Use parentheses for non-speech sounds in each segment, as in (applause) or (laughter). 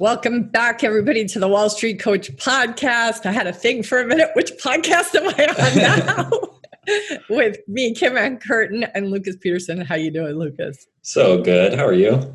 Welcome back, everybody, to the Wall Street Coach podcast. I had a thing for a minute. Which podcast am I on (laughs) now? With me, Kim Ann Curtin, and Lucas Peterson. How you doing, Lucas? So good. How are you?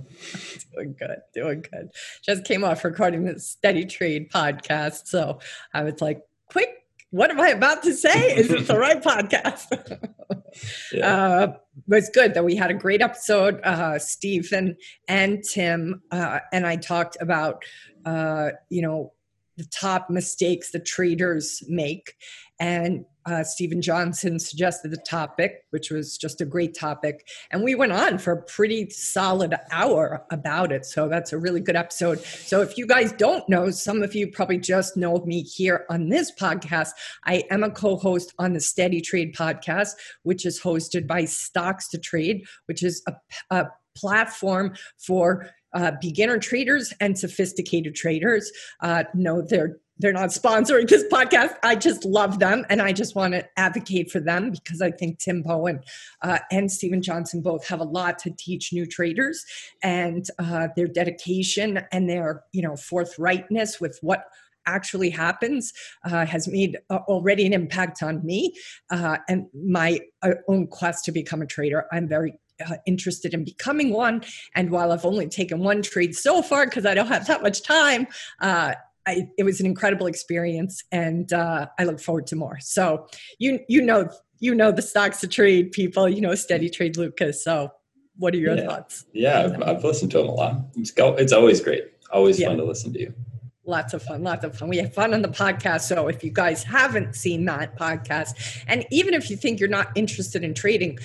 doing good. Doing good. Just came off recording the Steady Trade podcast, so I was like, quick. What am I about to say? Is it the right (laughs) podcast? (laughs) (laughs) yeah. uh, was good that we had a great episode. Uh, Stephen and Tim uh, and I talked about, uh, you know, the top mistakes the traders make, and uh, Stephen Johnson suggested the topic, which was just a great topic. And we went on for a pretty solid hour about it. So that's a really good episode. So if you guys don't know, some of you probably just know me here on this podcast. I am a co host on the Steady Trade podcast, which is hosted by Stocks to Trade, which is a, a platform for uh, beginner traders and sophisticated traders. Uh, no, they're they're not sponsoring this podcast. I just love them and I just want to advocate for them because I think Tim Bowen uh, and Stephen Johnson both have a lot to teach new traders and uh, their dedication and their you know forthrightness with what actually happens uh, has made uh, already an impact on me uh, and my uh, own quest to become a trader. I'm very uh, interested in becoming one. And while I've only taken one trade so far because I don't have that much time, uh, I, it was an incredible experience, and uh, I look forward to more. So you you know you know the stocks to trade people. You know steady trade Lucas. So what are your yeah. thoughts? Yeah, I've, I've, listened to him a lot. It's, go, it's always great. Always yeah. fun to listen to you lots of fun lots of fun. We have fun on the podcast so if you guys haven't seen that podcast and even if you think you're not interested in trading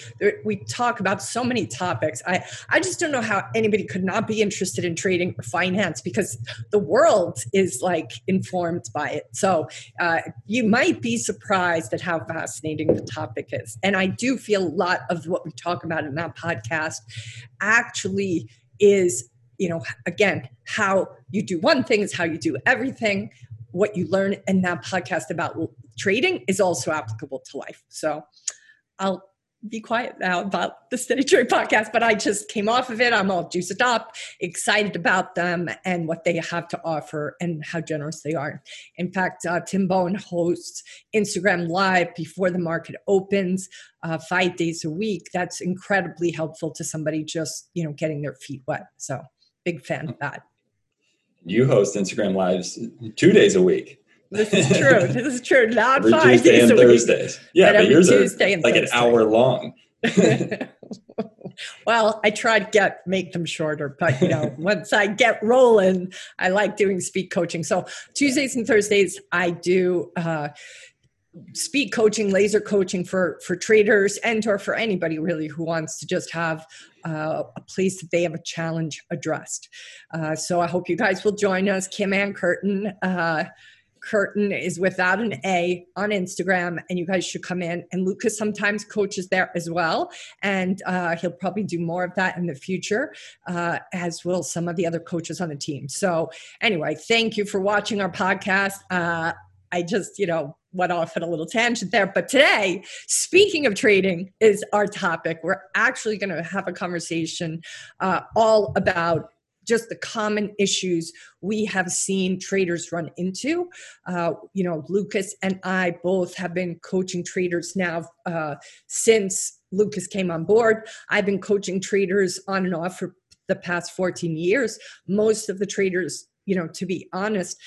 we talk about so many topics. I i just don't know how anybody could not be interested in trading or finance because the world is like informed by it. So uh, you might be surprised at how fascinating the topic is. And i do feel a lot of what we talk about in that podcast actually is you know again how you do one thing is how you do everything. What you learn in that podcast about trading is also applicable to life. So i'll be quiet now about the steady trade podcast but i just came off of it. I'm all juiced up excited about them and what they have to offer and how generous they are. In fact uh, tim bowen hosts instagram live before the market opens uh, five days a week. That's incredibly helpful to somebody just you know getting their feet wet. So big fan of that. You host Instagram lives two days a week. This is true. this is true. (laughs) Not every five Tuesday days and a Thursdays. Week, yeah, but, but yours Tuesday are like Thursday. an hour long. (laughs) well, I try to get make them shorter, but you know, (laughs) once I get rolling, I like doing speed coaching. So Tuesdays and Thursdays, I do uh, speed coaching, laser coaching for for traders and or for anybody really who wants to just have uh, a place that they have a challenge addressed. Uh, so I hope you guys will join us. Kim Ann Curtin. Uh, Curtin is without an A on Instagram, and you guys should come in. And Lucas sometimes coaches there as well, and uh, he'll probably do more of that in the future, uh, as will some of the other coaches on the team. So, anyway, thank you for watching our podcast. Uh, I just, you know, went off at a little tangent there. But today, speaking of trading, is our topic. We're actually going to have a conversation uh, all about just the common issues we have seen traders run into. Uh, you know, Lucas and I both have been coaching traders now uh, since Lucas came on board. I've been coaching traders on and off for the past 14 years. Most of the traders, you know, to be honest,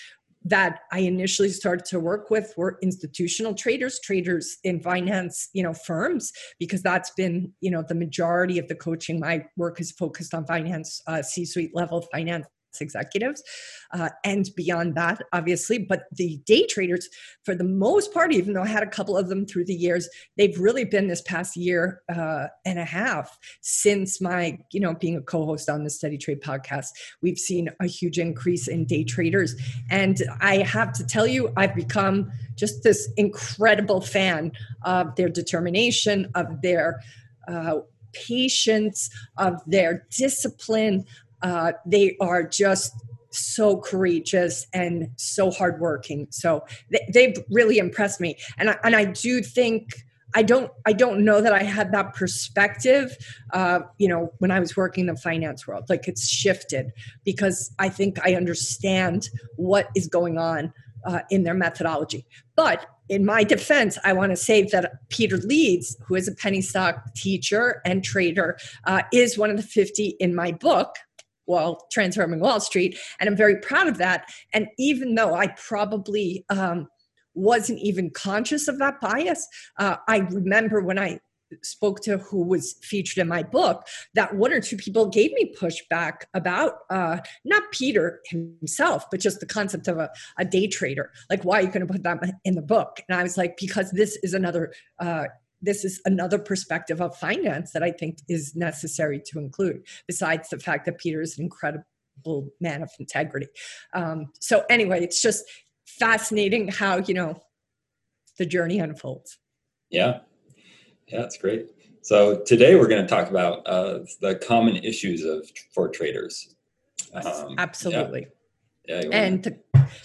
that I initially started to work with were institutional traders, traders in finance, you know, firms, because that's been, you know, the majority of the coaching. My work is focused on finance, uh, C-suite level finance executives uh, and beyond that, obviously. But the day traders, for the most part, even though I had a couple of them through the years, they've really been this past year uh, and a half since my, you know, being a co-host on the Steady Trade podcast. We've seen a huge increase in day traders, and I have to tell you, I've become just this incredible fan of their determination, of their uh, patience, of their discipline. Uh, they are just so courageous and so hardworking. So they, have really impressed me, and I, and I do think. I don't I don't know that I had that perspective uh, you know when I was working in the finance world like it's shifted because I think I understand what is going on uh, in their methodology but in my defense, I want to say that Peter Leeds, who is a penny stock teacher and trader, uh, is one of the 50 in my book, well, Transforming Wall Street. And I'm very proud of that. And even though I probably um, wasn't even conscious of that bias, uh, I remember when I spoke to who was featured in my book that one or two people gave me pushback about uh, not peter himself but just the concept of a, a day trader like why are you going to put that in the book and i was like because this is another uh, this is another perspective of finance that i think is necessary to include besides the fact that peter is an incredible man of integrity um, so anyway it's just fascinating how you know the journey unfolds yeah yeah, that's great. So today we're going to talk about uh, the common issues of for traders. Um, Absolutely. Yeah. yeah and the,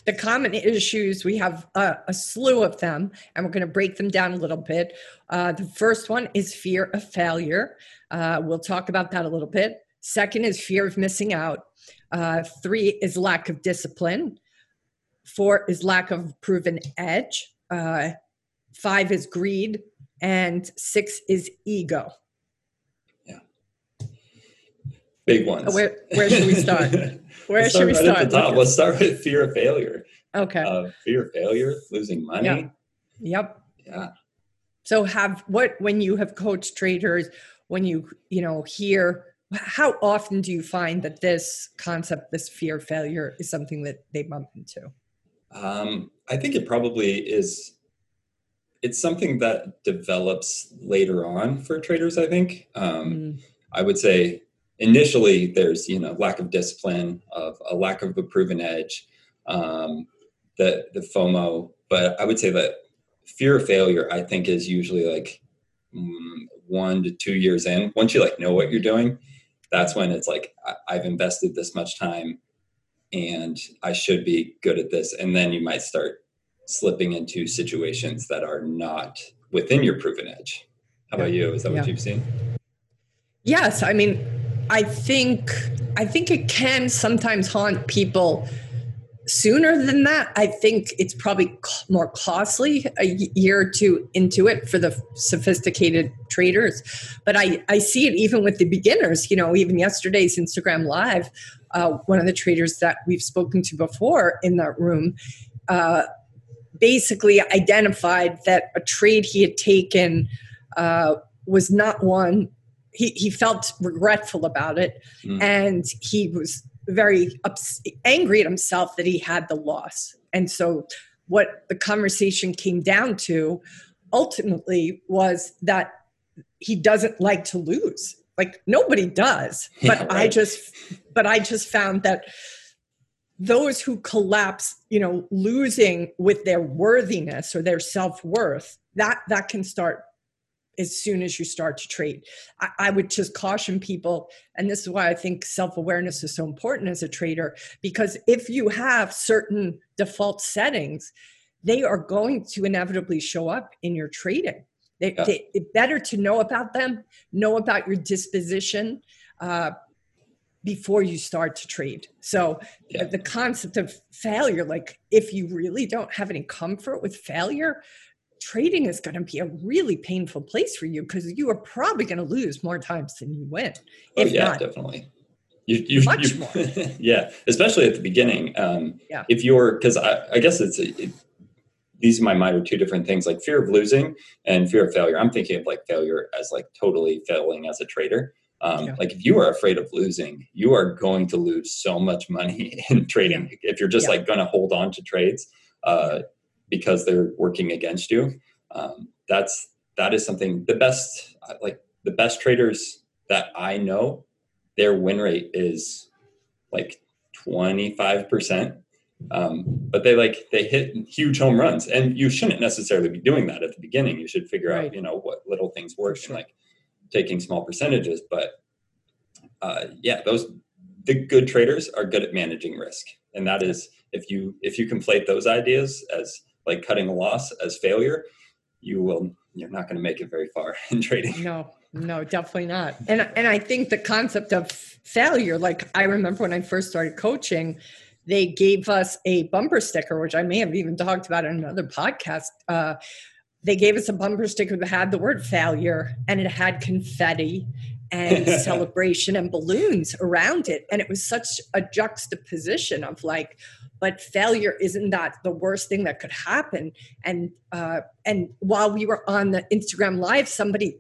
the, common issues we have a, a, slew of them, and we're going to break them down a little bit. Uh, the first one is fear of failure. Uh, we'll talk about that a little bit. Second is fear of missing out. Uh, three is lack of discipline. Four is lack of proven edge. Uh, five is greed and six is ego. Yeah. Big ones. Where, where should we start? (laughs) Where should we right start? At the top. Let's start with fear of failure. Okay. Uh, fear of failure, losing money. Yeah. Yep. Yeah. So have what when you have coached traders, when you you know hear how often do you find that this concept, this fear of failure, is something that they bump into? Um, I think it probably is it's something that develops later on for traders i think um, mm. i would say initially there's you know lack of discipline of a lack of a proven edge um, the the fomo but i would say that fear of failure i think is usually like mm, one to two years in once you like know what you're doing that's when it's like I, i've invested this much time and i should be good at this and then you might start slipping into situations that are not within your proven edge. How about you? Is that yeah. what you've seen? Yes, I mean, I think I think it can sometimes haunt people sooner than that. I think it's probably more costly a year or two into it for the sophisticated traders. But I, I see it even with the beginners. You know, even yesterday's Instagram Live, uh, one of the traders that we've spoken to before in that room, uh, basically identified that a trade he had taken uh, was not one he, he felt regretful about it mm. and he was very ups- angry at himself that he had the loss and so what the conversation came down to ultimately was that he doesn't like to lose like nobody does (laughs) but yeah, right. i just but i just found that those who collapse you know losing with their worthiness or their self-worth that that can start as soon as you start to trade I, I, would just caution people and this is why i think self-awareness is so important as a trader because if you have certain default settings they are going to inevitably show up in your trading they, yeah. they, it's better to know about them know about your disposition uh, before you start to trade. So yeah. the concept of failure, like if you really don't have any comfort with failure, trading is going to be a really painful place for you because you are probably going to lose more times than you win. Oh yeah, not, definitely. You, you, much you, more. (laughs) yeah, especially at the beginning. Um, yeah. If you're, because I, I, guess it's it, these in my mind are two different things, like fear of losing and fear of failure. I'm thinking of like failure as like totally failing as a trader Um, yeah. Like if you are afraid of losing, you are going to lose so much money (laughs) in trading. Yeah. If you're just like going to hold on to trades uh, because they're working against you, um, that's that is something. The best like the best traders that I know, their win rate is like twenty five percent. Um, but they like they hit huge home runs, and you shouldn't necessarily be doing that at the beginning. You should figure right. out you know what little things work sure. and like taking small percentages. But uh, yeah, those the good traders are good at managing risk, and that is if you if you conflate those ideas as like cutting a loss as failure, you will you're not going to make it very far (laughs) in trading. No, no, definitely not. And and I think the concept of failure, like I remember when I first started coaching, they gave us a bumper sticker, which I may have even talked about in another podcast. Uh, they gave us a bumper sticker that had the word failure and it had confetti and (laughs) celebration and balloons around it. And it was such a juxtaposition of like, but failure isn't that the worst thing that could happen. And uh, and while we were on the Instagram live, somebody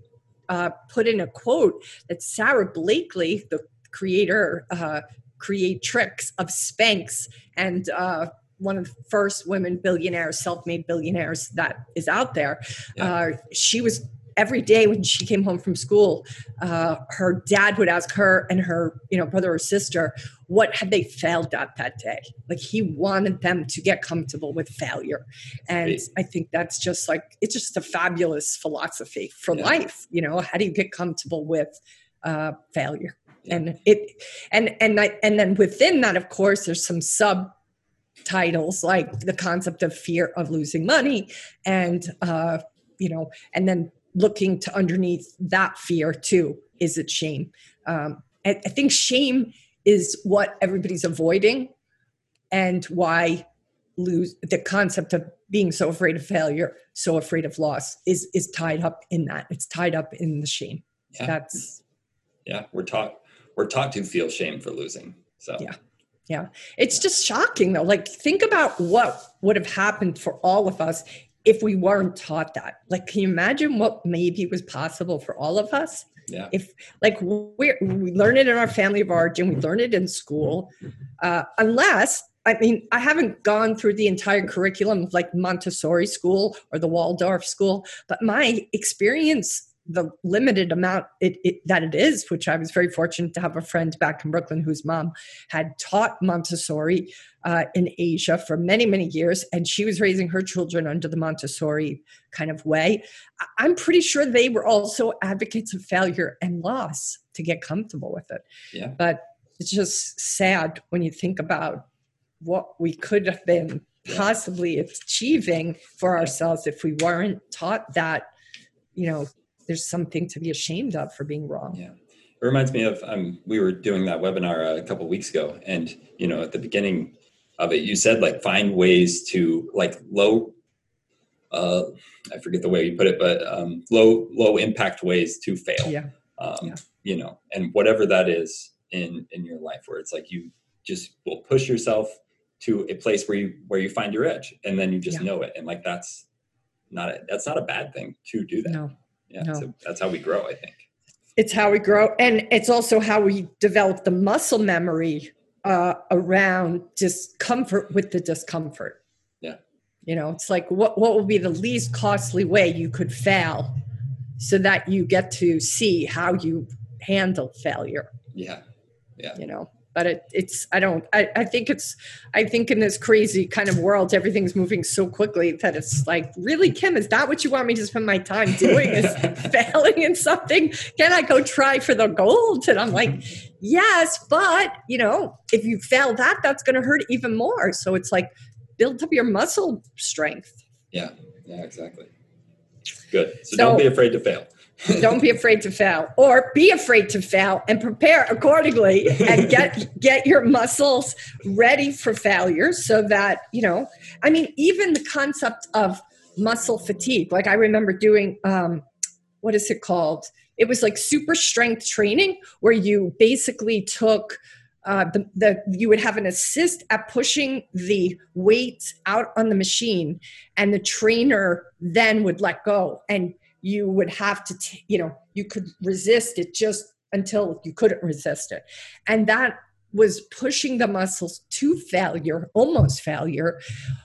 uh, put in a quote that Sara Blakely, the creator, uh, creatrix of Spanx, and uh, one of the first women billionaires, self-made billionaires that is out there. Yeah. Uh, she was every day when she came home from school, uh, her dad would ask her and her, you know, brother or sister, what had they failed at that day? Like he wanted them to get comfortable with failure, and I think that's just like it's just a fabulous philosophy for yeah. life. You know, how do you get comfortable with uh, failure? And it, and and I, and then within that, of course, there's some sub titles like the concept of fear of losing money and uh, you know and then looking to underneath that fear too is it shame um, I, I think shame is what everybody's avoiding and why lose the concept of being so afraid of failure so afraid of loss is is tied up in that it's tied up in the shame yeah. that's yeah we're taught we're taught to feel shame for losing so yeah yeah. It's just shocking though. Like think about what would have happened for all of us if we weren't taught that. Like can you imagine what maybe was possible for all of us? Yeah. If like we we learn it in our family of origin, we learn it in school, uh, unless I mean I haven't gone through the entire curriculum of like Montessori school or the Waldorf school, but my experience the limited amount it, it, that it is, which I was very fortunate to have a friend back in Brooklyn whose mom had taught Montessori uh, in Asia for many, many years, and she was raising her children under the Montessori kind of way. I'm pretty sure they were also advocates of failure and loss to get comfortable with it. Yeah. But it's just sad when you think about what we could have been possibly achieving for ourselves if we weren't taught that you know there's something to be ashamed of for being wrong. Yeah. It reminds me of um, we were doing that webinar a couple weeks ago, and you know, at the beginning of it, you said like find ways to like low, uh, I forget the way you put it, but um, low low impact ways to fail. Yeah. Um, yeah. You know, and whatever that is in in your life, where it's like you just will push yourself to a place where you where you find your edge, and then you just yeah. know it, and like that's not a, that's not a bad thing to do that. No yeah no. so that's how we grow i think. It's how we grow and it's also how we develop the muscle memory uh, around discomfort with the discomfort. Yeah. You know it's like what, what would be the least costly way you could fail so that you get to see how you handle failure? Yeah. Yeah. You know but it, it's i don't I, I think it's i think in this crazy kind of world everything's moving so quickly that it's like really kim is that what you want me to spend my time doing? Is (laughs) failing in something? Can i go try for the gold? And i'm like yes but you know if you fail that that's going to hurt even more. So it's like build up your muscle strength. Yeah yeah exactly. Good. So, so don't be afraid to fail don't be afraid to fail or be afraid to fail and prepare accordingly and (laughs) get get your muscles ready for failure so that you know i mean even the concept of muscle fatigue like i remember doing um what is it called? It was like super strength training where you basically took uh, the, the you would have an assist at pushing the weight out on the machine and the trainer then would let go and you would have to t- you know you could resist it just until you couldn't resist it. And that was pushing the muscles to failure, almost failure,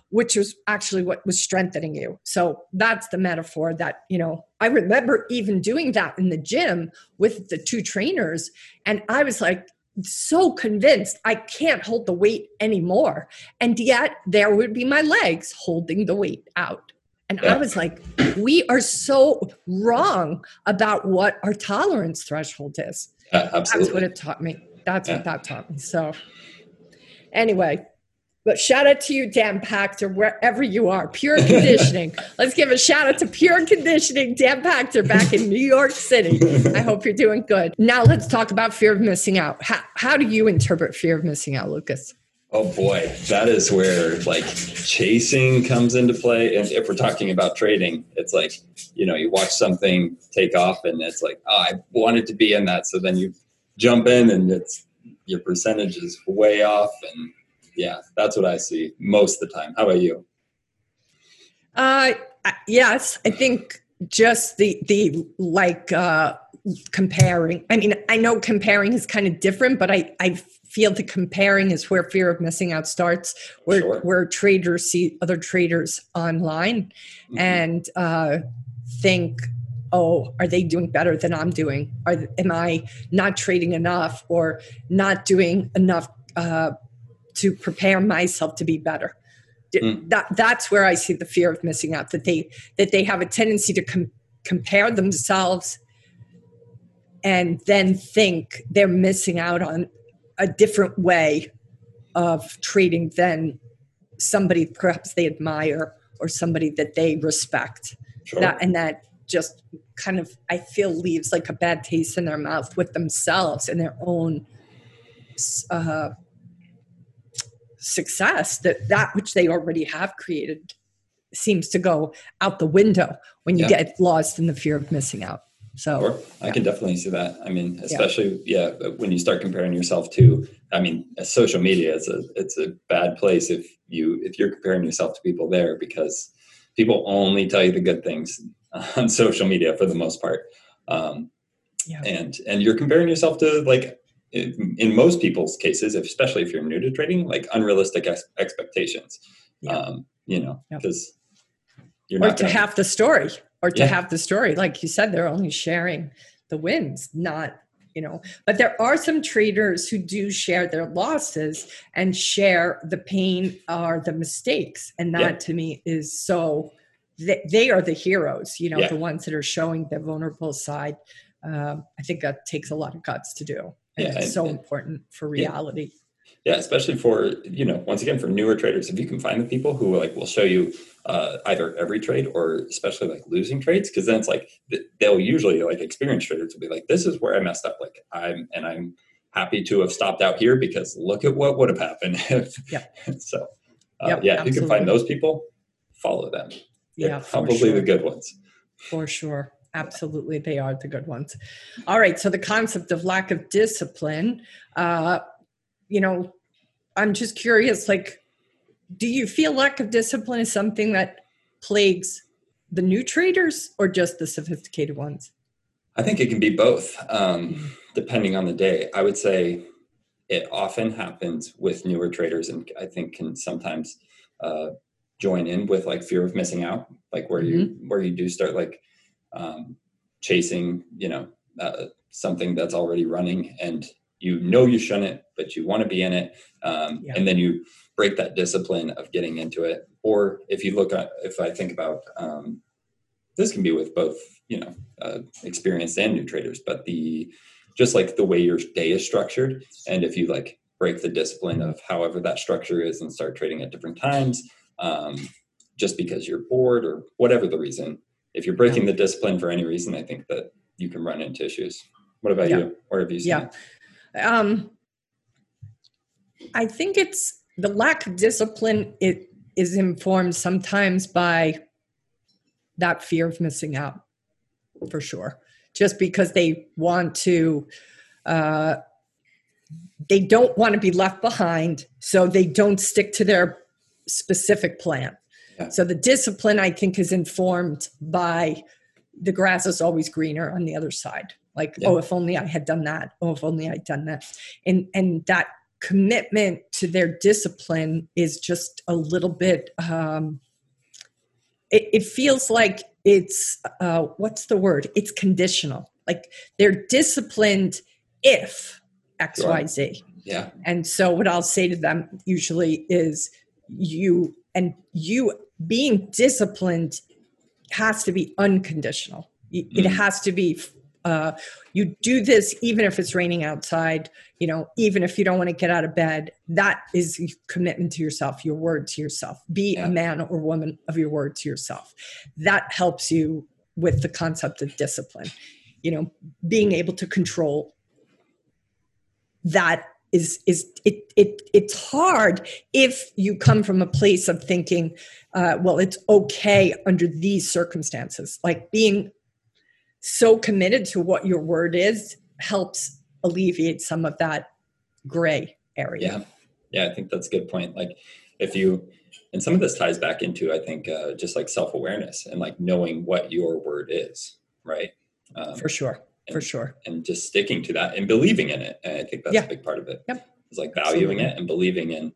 which was actually what was strengthening you. So that's the metaphor that, you know, I remember even doing that in the gym with the two trainers. And I was like, so convinced I can't hold the weight anymore. And yet there would be my legs holding the weight out. And yeah. I was like, we are so wrong about what our tolerance threshold is. Yeah, absolutely. That's what it taught me. That's yeah. what that taught me. So, anyway, but shout out to you, Dan Pachter, wherever you are. Pure (laughs) Conditioning. Let's give a shout out to Pure Conditioning, Dan Pachter, back in New York City. I hope you're doing good. Now let's talk about fear of missing out. How, how do you interpret fear of missing out, Lucas? Oh boy, that is where like chasing comes into play. And if we're talking about trading, it's like, you know, you watch something take off and it's like, oh, I wanted to be in that. So then you jump in and it's your percentage is way off and yeah, that's what I see most of the time. How about you? Uh, yes, I think just the the like uh, comparing. I mean, I know comparing is kind of different, but I I feel the comparing is where fear of missing out starts, where sure. where traders see other traders online mm-hmm. and uh, think oh are they doing better than i'm doing are am i not trading enough or not doing enough uh, to prepare myself to be better mm. that that's where i see the fear of missing out that they that they have a tendency to com- compare themselves and then think they're missing out on a different way of treating than somebody perhaps they admire or somebody that they respect sure. that, and that just kind of i feel leaves like a bad taste in their mouth with themselves and their own uh, success that that which they already have created seems to go out the window when you yeah. get lost in the fear of missing out so sure. i yeah. can definitely see that i mean especially yeah. yeah. when you start comparing yourself to i mean social media is a it's a bad place if you if you're comparing yourself to people there because people only tell you the good things (laughs) on social media for the most part um, yeah. and and you're comparing yourself to like in most people's cases, especially if you're new to trading, like unrealistic ex- expectations. Yeah. Um, you know, because you're or not to gonna, have the story, or to yeah. have the story, like you said, they're only sharing the wins, not you know. But there are some traders who do share their losses and share the pain or the mistakes, and that yeah. to me is so. They, they are the heroes, you know, the ones that are showing the vulnerable side. Um, I think that takes a lot of guts to do yeah, it's so and, important for reality. Yeah. especially for you know, once again, for newer traders, if you can find the people who like will show you uh, either every trade or especially like losing trades, because then it's like they'll usually like experienced traders will be like, "This is where I messed up." Like I'm and I'm happy to have stopped out here because look at what would have happened if. Yeah. (laughs) so, uh, yep, yeah, if you can find those people, follow them. They're yeah, probably sure. the good ones. For sure. Absolutely, they are the good ones. All right, so the concept of lack of discipline, uh, you know, I'm just curious like, do you feel lack of discipline is something that plagues the new traders or just the sophisticated ones? I think it can be both, um, depending on the day. I would say it often happens with newer traders, and I think can sometimes uh, join in with like fear of missing out, like where mm-hmm. you where you do start like um, chasing, you know, uh, something that's already running and you know you shouldn't, but you want to be in it. Um, yeah. And then you break that discipline of getting into it. Or if you look at, if I think about, um, this can be with both, you know, uh, experienced and new traders, but the, just like the way your day is structured. And if you like break the discipline of however that structure is and start trading at different times, um, just because you're bored or whatever the reason, if you're breaking yeah. the discipline for any reason, I think that you can run into issues. What about yeah. you? Where have you seen yeah. It? Um, I think it's the lack of discipline. It is informed sometimes by that fear of missing out, for sure. Just because they want to, uh, they don't want to be left behind, so they don't stick to their specific plan. So the discipline, I think, is informed by the grass is always greener on the other side. Like Yeah. oh if only i had done that oh if only i'd done that and and that commitment to their discipline is just a little bit um it, it feels like it's uh what's the word it's conditional like they're disciplined if Sure. xyz Yeah. and so what I'll say to them usually is you and you being disciplined has to be unconditional. It Mhm. has to be uh, you do this even if it's raining outside, you know, even if you don't want to get out of bed. That is commitment to yourself, your word to yourself. Be Yeah. a man or woman of your word to yourself. That helps you with the concept of discipline. You know, being able to control that is is it it it's hard if you come from a place of thinking uh, well it's okay under these circumstances like being so committed to what your word is helps alleviate some of that gray area Yeah. Yeah. I think that's a good point. Like if you, and some of this ties back into, I think, uh, just like self awareness and like knowing what your word is, right? Um, for sure for sure and just sticking to that and believing in it. And I think that's Yeah. a big part of it. Yep. It's like valuing Absolutely. it and believing in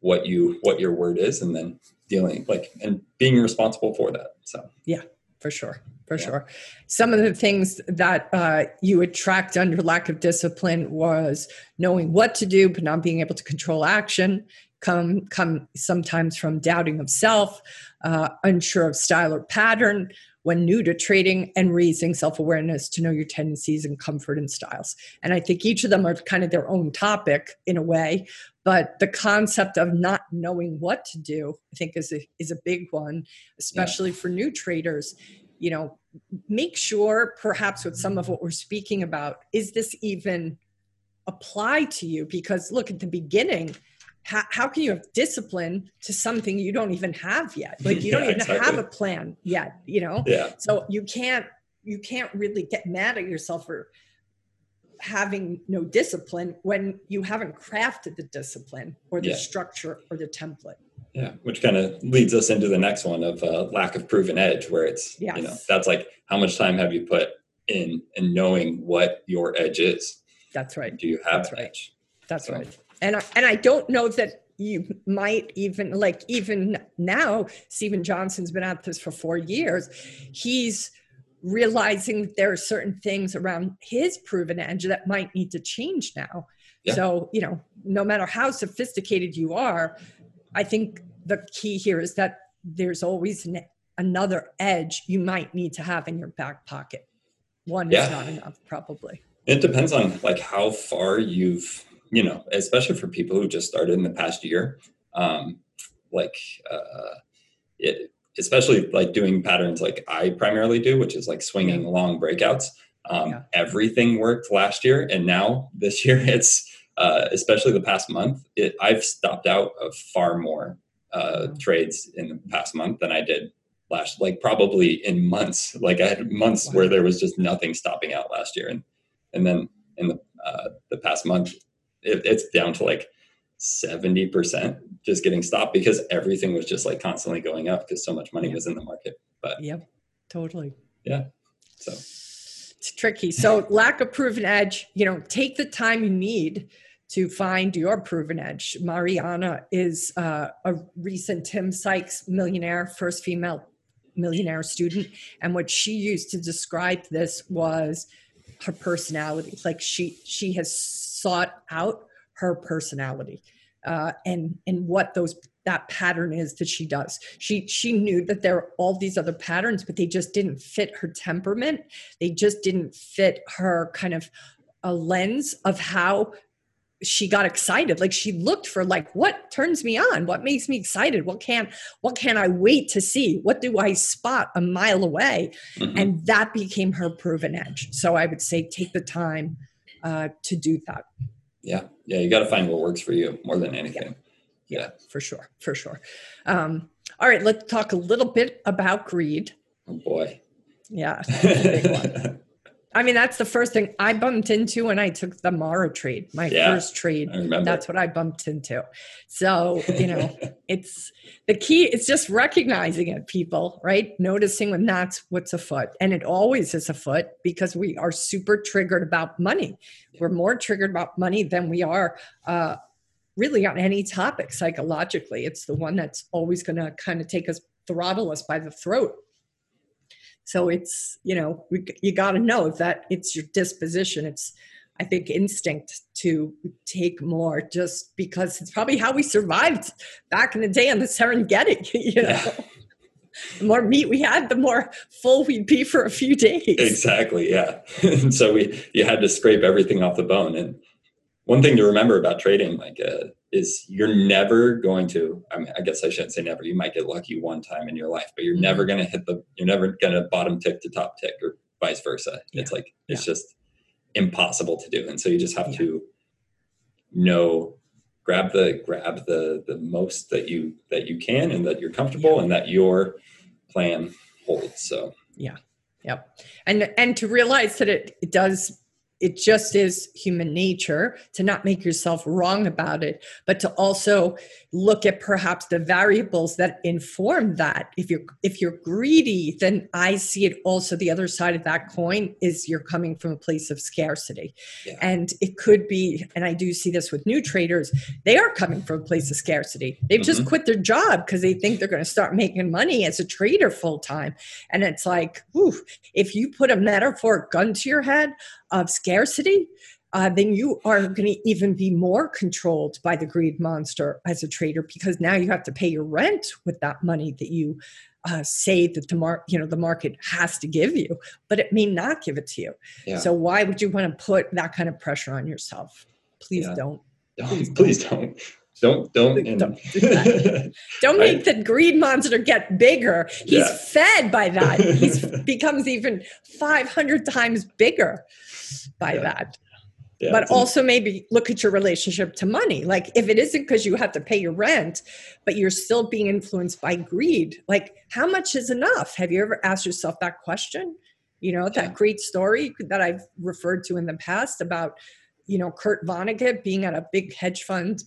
what you what your word is and then dealing like and being responsible for that. So Yeah, for sure for Yeah. sure. Some of the things that uh, you attract under lack of discipline was knowing what to do but not being able to control action come come sometimes from doubting of self uh, unsure of style or pattern when new to trading and raising self-awareness to know your tendencies and comfort and styles. And i think each of them are kind of their own topic in a way but the concept of not knowing what to do i think is a, is a big one especially for new traders. You know make sure perhaps with some of what we're speaking about is this even apply to you? Because look at the beginning how, how can you have discipline to something you don't even have yet? Like you don't even have a plan yet you know? Yeah, so you can't you can't really get mad at yourself for having no discipline when you haven't crafted the discipline or the Yeah. structure or the template yeah. Which kind of leads us into the next one of uh, lack of proven edge, where it's you know that's like how much time have you put in in knowing what your edge is? that's right Do you have That's an right. edge? That's So- right. And I, and I don't know that you might even like even now Stephen Johnson's been at this for 4 years. He's realizing that there are certain things around his proven edge that might need to change now. Yeah. So, you know, no matter how sophisticated you are, I think the key here is that there's always an, another edge you might need to have in your back pocket. One Yeah. is not enough probably. It depends on like how far you've, you know, especially for people who just started in the past year. Um, like uh, it, especially like doing patterns like I primarily do, which is like swinging long breakouts. Um, Yeah. Everything worked last year, and now this (laughs) year it's uh, especially the past month. It, I've stopped out of far more uh, trades in the past month than I did last. Like probably in months. Like I had months Wow. where there was just nothing stopping out last year, and and then in the uh, the past month, it, it's down to like seventy percent just getting stopped because everything was just like constantly going up because so much money was in the market. But yep. Totally. Yeah. So it's tricky. So (laughs) lack of proven edge, you know, take the time you need to find your proven edge. Mariana is uh, a recent Tim Sykes millionaire, first female millionaire student. And what she used to describe this was her personality. Like she she has sought out her personality uh, and and what those that pattern is that she does. She she knew that there are all these other patterns, but they just didn't fit her temperament. They just didn't fit her kind of a lens of how she got excited like she looked for like what turns me on what makes me excited what can what can i wait to see what do i spot a mile away mhm. and that became her proven edge so i would say take the time uh, to do that yeah, yeah, you got to find what works for you more than anything. Yeah. For sure for sure um, all right let's talk a little bit about greed Oh boy. yeah (laughs) that's a big one I mean, that's the first thing I bumped into when I took the Mara trade, my Yeah, first trade. That's what I bumped into. So, you know, (laughs) it's the key, it's just recognizing it, people, right? Noticing when that's what's afoot. And it always is afoot because we are super triggered about money. We're more triggered about money than we are uh, really on any topic psychologically. It's the one that's always going to kind of take us, throttle us by the throat. So it's, you know, we, you got to know that it's your disposition. It's, I think, instinct to take more just because it's probably how we survived back in the day on the Serengeti. (laughs) You know, Yeah. the more meat we had, the more full we'd be for a few days. Exactly. Yeah. and (laughs) so we you had to scrape everything off the bone. And one thing to remember about trading, like, uh, is you're never going to. I mean, I guess I shouldn't say never. You might get lucky one time in your life, but you're Mhm. never going to hit the. You're never going to bottom tick to top tick, or vice versa. It's like it's just impossible to do, and so you just have Yeah. to know grab the grab the the most that you that you can and that you're comfortable and that your plan holds so yeah Yep. And and to realize that it, it does it just is human nature to not make yourself wrong about it, but to also look at perhaps the variables that inform that. If you're if you're greedy, then I see it also the other side of that coin is you're coming from a place of scarcity. Yeah. And it could be, and I do see this with new traders, they are coming from a place of scarcity. They've just Mhm. quit their job because they think they're going to start making money as a trader full time. And it's like, if you put a metaphor gun to your head of scarcity, uh, then you are going to even be more controlled by the greed monster as a trader because now you have to pay your rent with that money that you uh, say that the mar- you know the market has to give you, but it may not give it to you. yeah So why would you want to put that kind of pressure on yourself? Please Yeah. don't. (laughs) Don't, please don't. Don't don't. Don't. (laughs) Don't I- make the greed monster get bigger. He's Yeah. fed by that. (laughs) He becomes even 500 times bigger by Yeah. that. yeah, but also maybe look at your relationship to money. Like if it isn't because you have to pay your rent, but you're still being influenced by greed, like how much is enough? Have you ever asked yourself that question? You know, that Yeah. great story that I've referred to in the past about, you know, Kurt Vonnegut being at a big hedge fund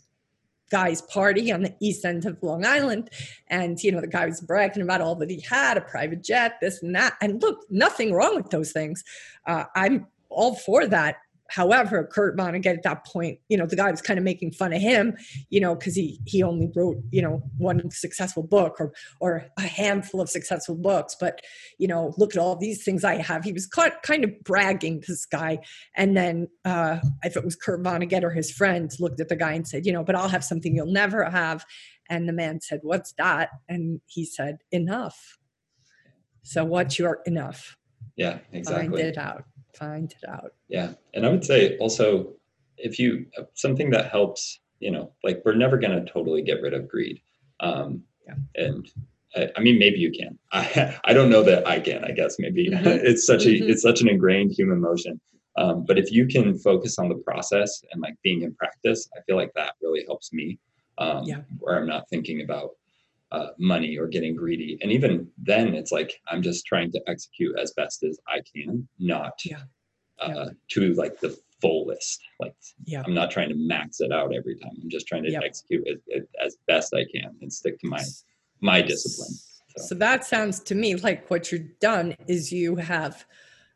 guy's party on the east end of Long Island. And, you know, the guy was bragging about all that he had a private jet, this and that. And look, nothing wrong with those things. Uh, I'm all for that. However, Kurt Vonnegut at that point, you know, the guy was kind of making fun of him, you know, because he he only wrote, you know, one successful book or or a handful of successful books. But you know, look at all these things I have. He was kind kind of bragging this guy, and then uh, if it was Kurt Vonnegut or his friends looked at the guy and said, you know, but I'll have something you'll never have. And the man said, "What's that?" And he said, "Enough." So what's your enough? yeah, exactly. Find it out. Find it out. Yeah, and I would say also if you something that helps, you know, like we're never going to totally get rid of greed, um, Yeah. and I, I mean maybe you can. I (laughs) I don't know that I can. I guess maybe Mhm. (laughs) it's such a Mhm. it's such an ingrained human emotion. Um, but if you can focus on the process and like being in practice, I feel like that really helps me. Um, Yeah. Where I'm not thinking about uh, money or getting greedy, and even then, it's like I'm just trying to execute as best as I can, not Yeah. uh, Yeah. to like the fullest. Like Yeah. I'm not trying to max it out every time. I'm just trying to Yep. execute it, it as best I can and stick to my my discipline. So, So that sounds to me like what you've done is you have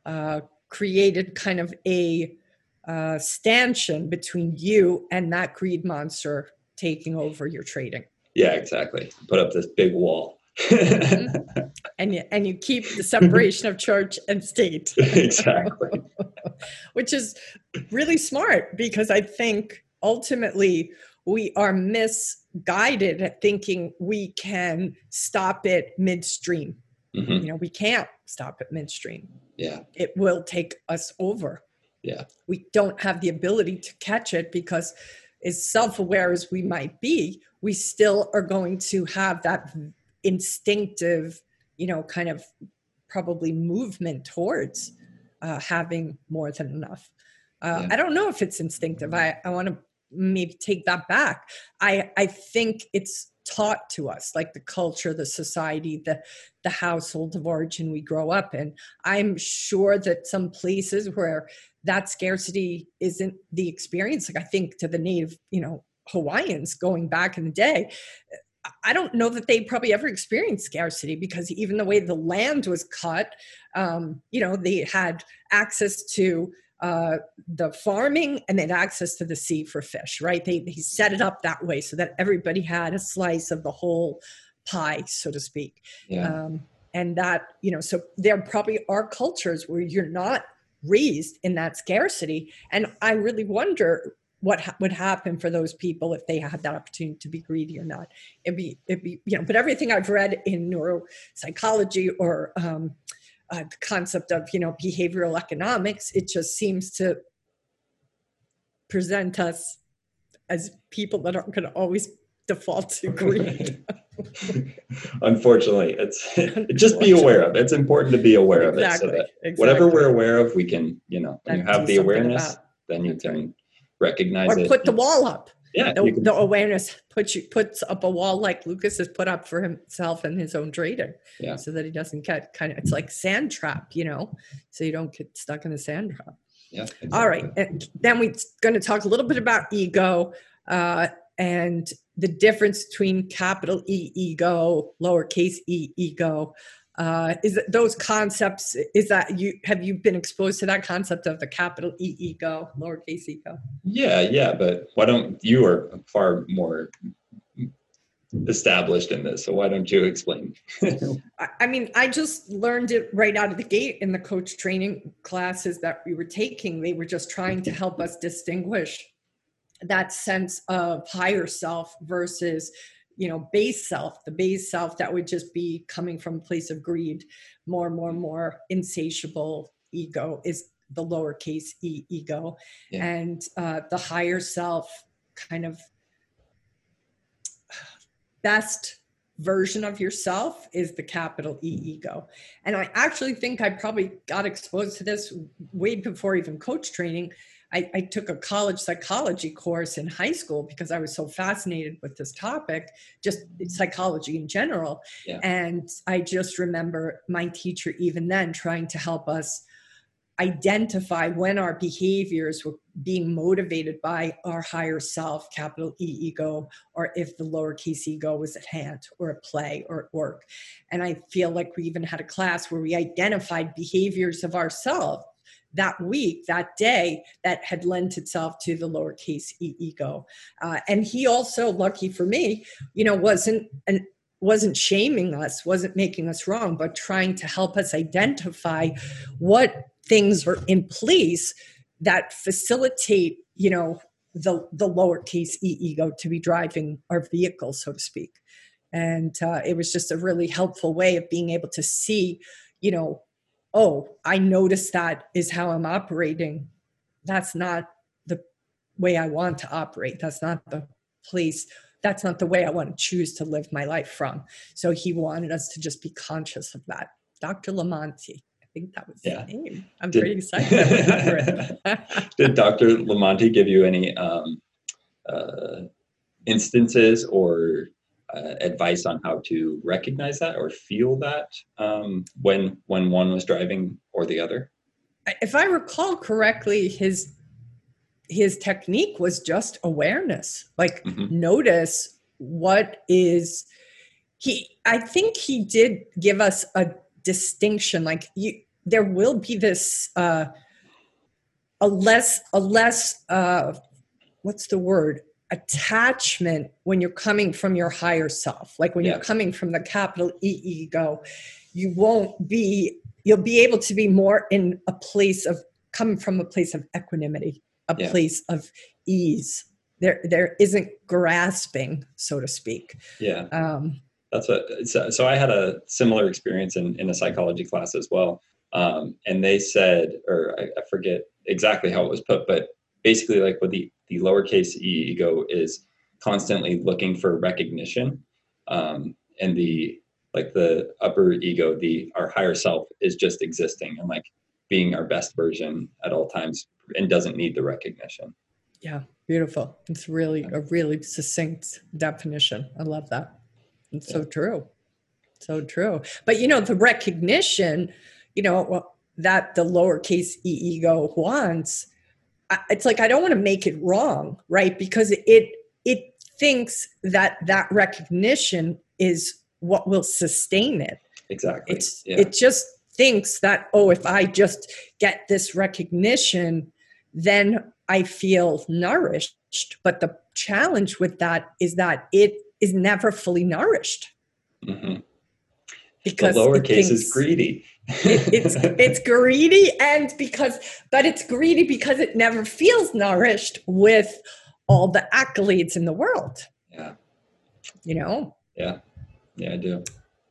uh, created kind of a uh, stanchion between you and that greed monster taking over your trading. Yeah, exactly. Put up this big wall. Mhm. And you, and you keep the separation of church and state. (laughs) exactly. (laughs) which is really smart because I think ultimately we are misguided at thinking we can stop it midstream. hmm You know, we can't stop it midstream. Yeah. It will take us over. Yeah. We don't have the ability to catch it because, as self aware as we might be, we still are going to have that instinctive, you know, kind of probably movement towards uh, having more than enough. Uh, Yeah. I don't know if it's instinctive. I, I want to maybe take that back. I I think it's taught to us like the culture the society the the household of origin we grow up in i'm sure that some places where that scarcity isn't the experience like i think to the native you know hawaiians going back in the day I don't know that they probably ever experienced scarcity because even the way the land was cut, um, you know, they had access to uh, the farming and then access to the sea for fish, right? They, he set it up that way so that everybody had a slice of the whole pie, so to speak. Yeah. Um, and that, you know, so there probably are cultures where you're not raised in that scarcity. And I really wonder what ha- would happen for those people if they had that opportunity to be greedy or not. It'd be, it'd be, you know, but everything I've read in neuropsychology or um, uh, the concept of you know behavioral economics it just seems to present us as people that aren't going to always default to greed (laughs) (laughs) unfortunately it's (laughs) just be aware of it. It's important to be aware of it so that exactly. whatever we're aware of we can you know when you have the awareness then you can recognize or it. put the wall up. Yeah the, can, the, awareness puts you puts up a wall like lucas has put up for himself and his own trading yeah. So that he doesn't get kind of it's like sand trap you know? So you don't get stuck in the sand trap. Yeah exactly. all right and then we're going to talk a little bit about ego. Uh, and the difference between capital e ego lowercase e ego uh, is that those concepts is that you have you been exposed to that concept of the capital e ego lowercase ego? Yeah yeah but why don't you are far more established in this so why don't you explain? (laughs) I mean i just learned it right out of the gate in the coach training classes that we were taking. They were just trying to help us distinguish that sense of higher self versus you know base self the base self that would just be coming from a place of greed more and more and more insatiable ego is the lowercase e ego yeah. and uh, the higher self kind of best version of yourself is the capital E ego. And I actually think I probably got exposed to this way before even coach training I, I, took a college psychology course in high school because I was so fascinated with this topic, just psychology in general. Yeah. And I just remember my teacher, even then, trying to help us identify when our behaviors were being motivated by our higher self, capital E ego, or if the lowercase ego was at hand or at play or at work. And I feel like we even had a class where we identified behaviors of ourselves that week, that day, that had lent itself to the lowercase e ego. Uh, and he also, lucky for me, you know, wasn't an wasn't shaming us, wasn't making us wrong, but trying to help us identify what things are in place that facilitate, you know, the the lowercase e ego to be driving our vehicle, so to speak. And uh, it was just a really helpful way of being able to see, you know, oh, I notice that is how I'm operating. That's not the way I want to operate. That's not the place. That's not the way I want to choose to live my life from. So he wanted us to just be conscious of that. Dr. Lamonti. I think that was yeah. his name. I'm did, pretty excited. (laughs) (laughs) did Dr. Lamonti give you any um, uh, instances or uh, advice on how to recognize that or feel that um, when when one was driving or the other? If I recall correctly, his his technique was just awareness, like mm-hmm. notice what is he. I think he did give us a distinction. Like you, there will be this uh, a less a less uh, what's the word attachment when you're coming from your higher self. Like when yeah. you're coming from the capital e ego you won't be you'll be able to be more in a place of coming from a place of equanimity a yeah. place of ease. There there isn't grasping so to speak. Yeah. Um that's what so, so i had a similar experience in in a psychology class as well. Um and they said or I, I forget exactly how it was put but basically like with the the lowercase e ego is constantly looking for recognition um, and the like the upper ego the our higher self is just existing and like being our best version at all times and doesn't need the recognition Yeah, beautiful. It's really a really succinct definition. I love that. It's so true. So true. But you know, the recognition, you know, that the lowercase e ego wants, it's like I don't want to make it wrong, right? Because it it thinks that that recognition is what will sustain it. Exactly. It's yeah. it just thinks that oh, if I just get this recognition, then I feel nourished. But the challenge with that is that it is never fully nourished. Mm-hmm. Because the lowercase is greedy. it, it's it's (laughs) greedy, and because but it's greedy because it never feels nourished with all the accolades in the world. Yeah. You know. Yeah. Yeah, I do.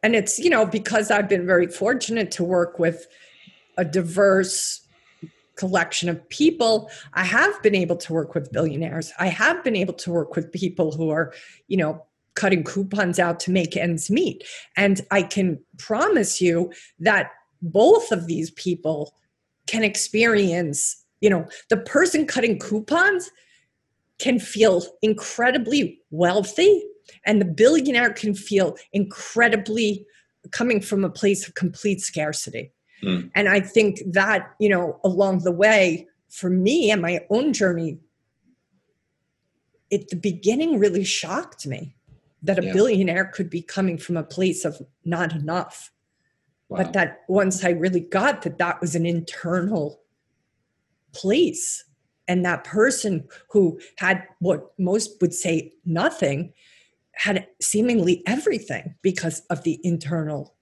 And it's you know because I've been very fortunate to work with a diverse collection of people i have been able to work with billionaires i have been able to work with people who are you know cutting coupons out to make ends meet. And I can promise you that both of these people can experience, you know, the person cutting coupons can feel incredibly wealthy, and the billionaire can feel incredibly coming from a place of complete scarcity. Mm. And I think that, you know, along the way, for me and my own journey, at the beginning really shocked me that a yeah. billionaire could be coming from a place of not enough. Wow. But that once I really got that that was an internal place. And that person who had what most would say nothing had seemingly everything because of the internal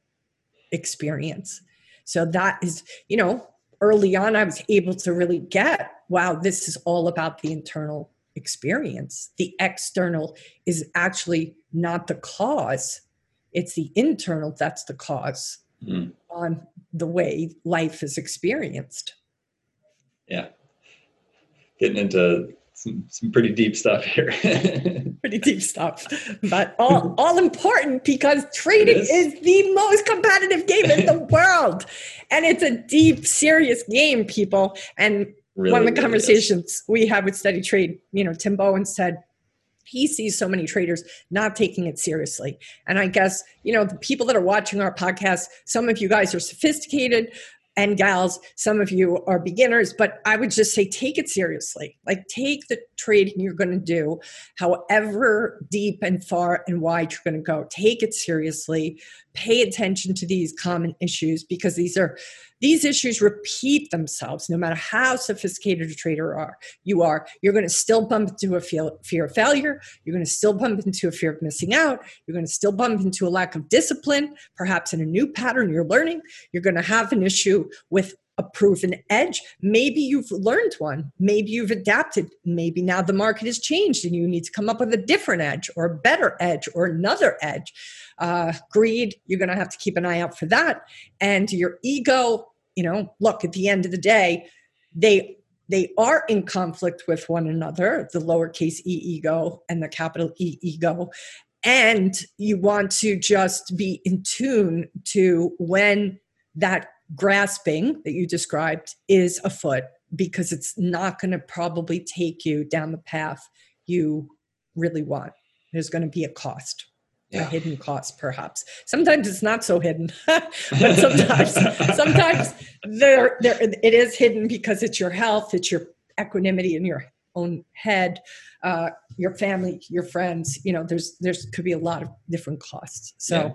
experience. So that is, you know, early on, I was able to really get wow, this is all about the internal experience. The external is actually not the cause, it's the internal that's the cause mm. on the way life is experienced. Yeah. Getting into some, some pretty deep stuff here. (laughs) pretty deep stuff, but all, (laughs) all important because trading is. is the most competitive game in the (laughs) world. And it's a deep, serious game, people. And Really, One of the conversations we had with Steady Trade, you know, Tim Bohen said he sees so many traders not taking it seriously. And I guess, you know, the people that are watching our podcast, some of you guys are sophisticated, and gals, some of you are beginners, but I would just say take it seriously. Like take the trading you're going to do, however deep and far and wide you're going to go. Take it seriously. Pay attention to these common issues because these are these issues repeat themselves no matter how sophisticated a trader are you are you're going to still bump into a fear of failure you're going to still bump into a fear of missing out you're going to still bump into a lack of discipline perhaps in a new pattern you're learning you're going to have an issue with a proven edge. Maybe you've learned one. Maybe you've adapted. Maybe now the market has changed and you need to come up with a different edge or a better edge or another edge. Uh, greed, you're going to have to keep an eye out for that. And your ego, you know, look, at the end of the day, they they are in conflict with one another, the lowercase e ego and the capital E ego. And you want to just be in tune to when that grasping that you described is afoot because it's not going to probably take you down the path you really want. There's going to be a cost. Yeah. a hidden cost perhaps sometimes it's not so hidden (laughs) but sometimes (laughs) sometimes there there it is hidden because it's your health it's your equanimity in your own head uh, your family your friends you know there's there's could be a lot of different costs so yeah.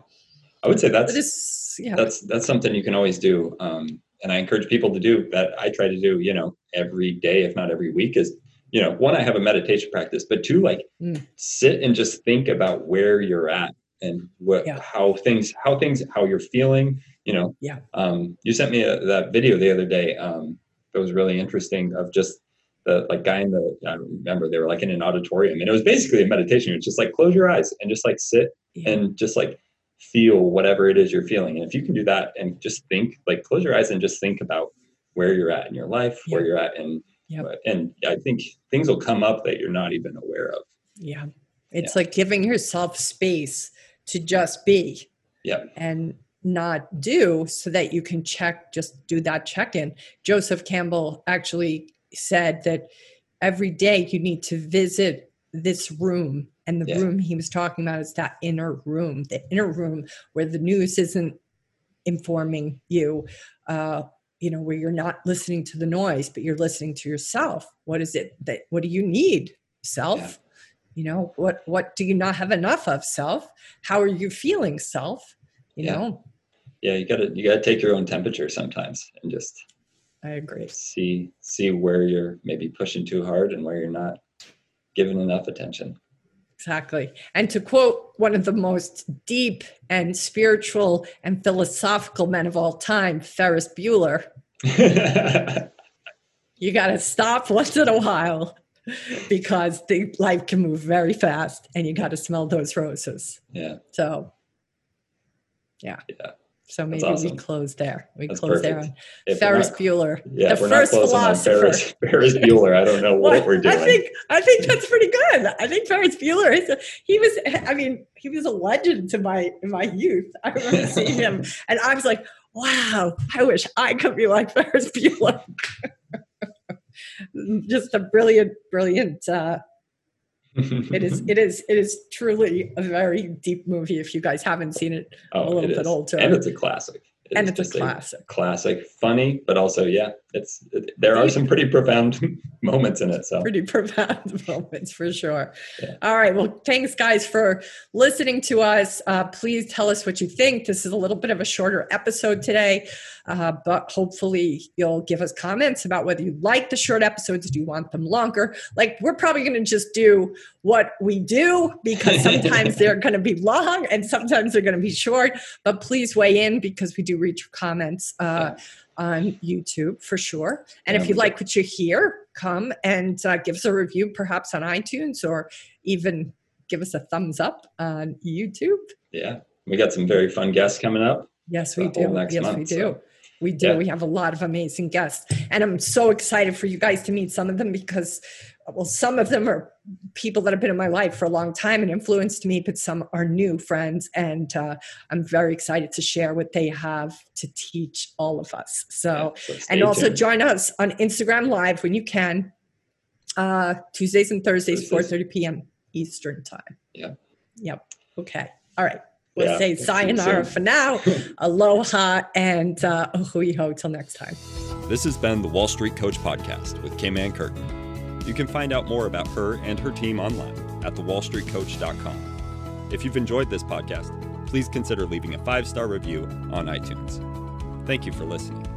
I would say that's yeah. that's that's something you can always do, um, and I encourage people to do that. I try to do, you know, every day, if not every week, is you know, one, I have a meditation practice, but two, like mm. sit and just think about where you're at and what yeah. how things how things how you're feeling. You know, yeah. Um, you sent me a, that video the other day. Um, that was really interesting of just the like guy in the I remember they were like in an auditorium and it was basically a meditation. It's just like close your eyes and just like sit yeah. and just like feel whatever it is you're feeling. And if you can do that and just think, like close your eyes and just think about where you're at in your life, where you're at, and yep. Uh, and I think things will come up that you're not even aware of. Yeah, it's yeah. like giving yourself space to just be. Yeah, and not do so that you can check just do that check in joseph campbell actually said that every day you need to visit this room and the Yeah. room he was talking about is that inner room the inner room where the news isn't informing you uh you know where you're not listening to the noise but you're listening to yourself what is it that what do you need self Yeah. you know what what do you not have enough of self how are you feeling self you Yeah. know Yeah, you gotta you gotta take your own temperature sometimes and just i agree see see where you're maybe pushing too hard and where you're not giving enough attention. Exactly. And to quote one of the most deep and spiritual and philosophical men of all time, Ferris Bueller, (laughs) you got to stop once in a while because the life can move very fast and you got to smell those roses. yeah, So, yeah. Yeah. So maybe That's we close there. We That's close there on If Ferris not- Bueller, yeah, the first not closing on philosopher. Ferris, Ferris Bueller. I don't know (laughs) what Well, we're doing. I think I think that's pretty good. I think Ferris Bueller is a, he was I mean he was a legend to my in my youth. I remember seeing him (laughs) and I was like, wow, I wish I could be like Ferris Bueller. (laughs) Just a brilliant, brilliant. Uh, it is, it is, it is truly a very deep movie. If you guys haven't seen it, oh, little it bit is. older. and it's a classic. It and it's a classic. classic, funny, but also yeah, it's there are some pretty profound (laughs) moments in it. So pretty profound (laughs) moments for sure. Yeah. All right. Well, thanks, guys, for listening to us. Uh, please tell us what you think. This is a little bit of a shorter episode today, uh, but hopefully you'll give us comments about whether you like the short episodes. Do you want them longer? Like, we're probably going to just do what we do because (laughs) sometimes they're going to be long and sometimes they're going to be short. But please weigh in because we do read your comments. Uh, on YouTube for sure. And Yeah, if you like what you hear, come and uh, give us a review, perhaps on iTunes, or even give us a thumbs up on YouTube. yeah, we got some very fun guests coming up. Yes, we do. next Yes, month, we do. so, We do. yeah. We have a lot of amazing guests. And I'm so excited for you guys to meet some of them because, well, some of them are people that have been in my life for a long time and influenced me, but some are new friends. And uh, I'm very excited to share what they have to teach all of us. So, Yeah, so and also tuned. join us on Instagram Live when you can, uh, Tuesdays and Thursdays, Thursdays. 4.30 p.m. Eastern time. Yeah. Yep. Okay. All right. We'll Yeah, say see sayonara for now. (laughs) Aloha and uh, hui ho till next time. This has been the Wall Street Coach Podcast with Kim Ann Curtin. You can find out more about her and her team online at thewallstreetcoach.com. If you've enjoyed this podcast, please consider leaving a five star review on iTunes. Thank you for listening.